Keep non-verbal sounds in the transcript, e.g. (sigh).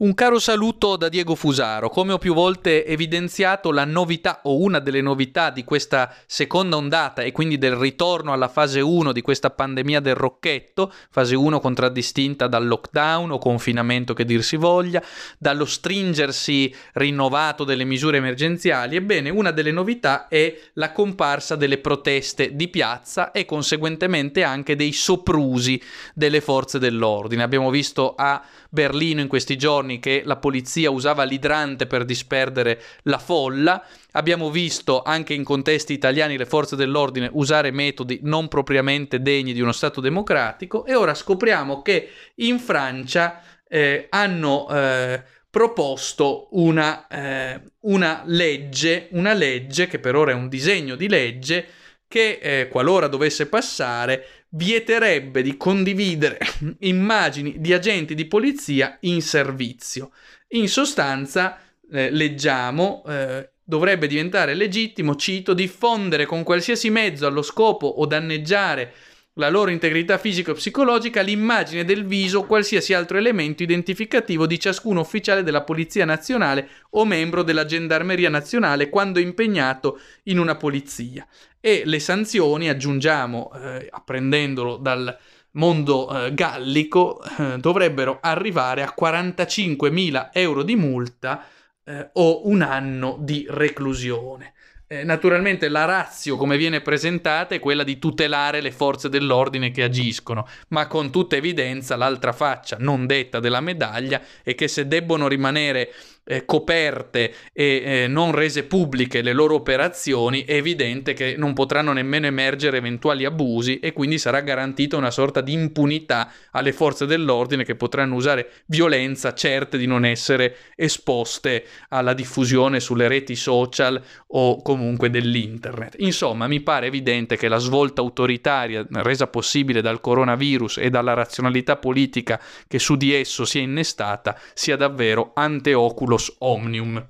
Un caro saluto da Diego Fusaro. Come ho più volte evidenziato, la novità o una delle novità di questa seconda ondata e quindi del ritorno alla fase 1 di questa pandemia del rocchetto, fase 1 contraddistinta dal lockdown o confinamento che dir si voglia, dallo stringersi rinnovato delle misure emergenziali, ebbene una delle novità è la comparsa delle proteste di piazza e conseguentemente anche dei soprusi delle forze dell'ordine. Abbiamo visto a Berlino in questi giorni che la polizia usava l'idrante per disperdere la folla. Abbiamo visto anche in contesti italiani le forze dell'ordine usare metodi non propriamente degni di uno Stato democratico e ora scopriamo che in Francia eh, hanno eh, proposto una, eh, una, legge, una legge che per ora è un disegno di legge che eh, qualora dovesse passare vieterebbe di condividere (clears throat) immagini di agenti di polizia in servizio. In sostanza, eh, leggiamo, eh, dovrebbe diventare legittimo, cito, diffondere con qualsiasi mezzo allo scopo o danneggiare la loro integrità fisica o psicologica l'immagine del viso o qualsiasi altro elemento identificativo di ciascun ufficiale della Polizia Nazionale o membro della Gendarmeria Nazionale quando impegnato in una polizia. E le sanzioni, aggiungiamo, eh, apprendendolo dal mondo eh, gallico, eh, dovrebbero arrivare a 45.000 euro di multa eh, o un anno di reclusione. Eh, naturalmente la razio come viene presentata è quella di tutelare le forze dell'ordine che agiscono, ma con tutta evidenza l'altra faccia non detta della medaglia è che se debbono rimanere eh, coperte e eh, non rese pubbliche le loro operazioni, è evidente che non potranno nemmeno emergere eventuali abusi e quindi sarà garantita una sorta di impunità alle forze dell'ordine che potranno usare violenza certe di non essere esposte alla diffusione sulle reti social o comunque dell'internet. Insomma, mi pare evidente che la svolta autoritaria resa possibile dal coronavirus e dalla razionalità politica che su di esso si è innestata sia davvero ante omnium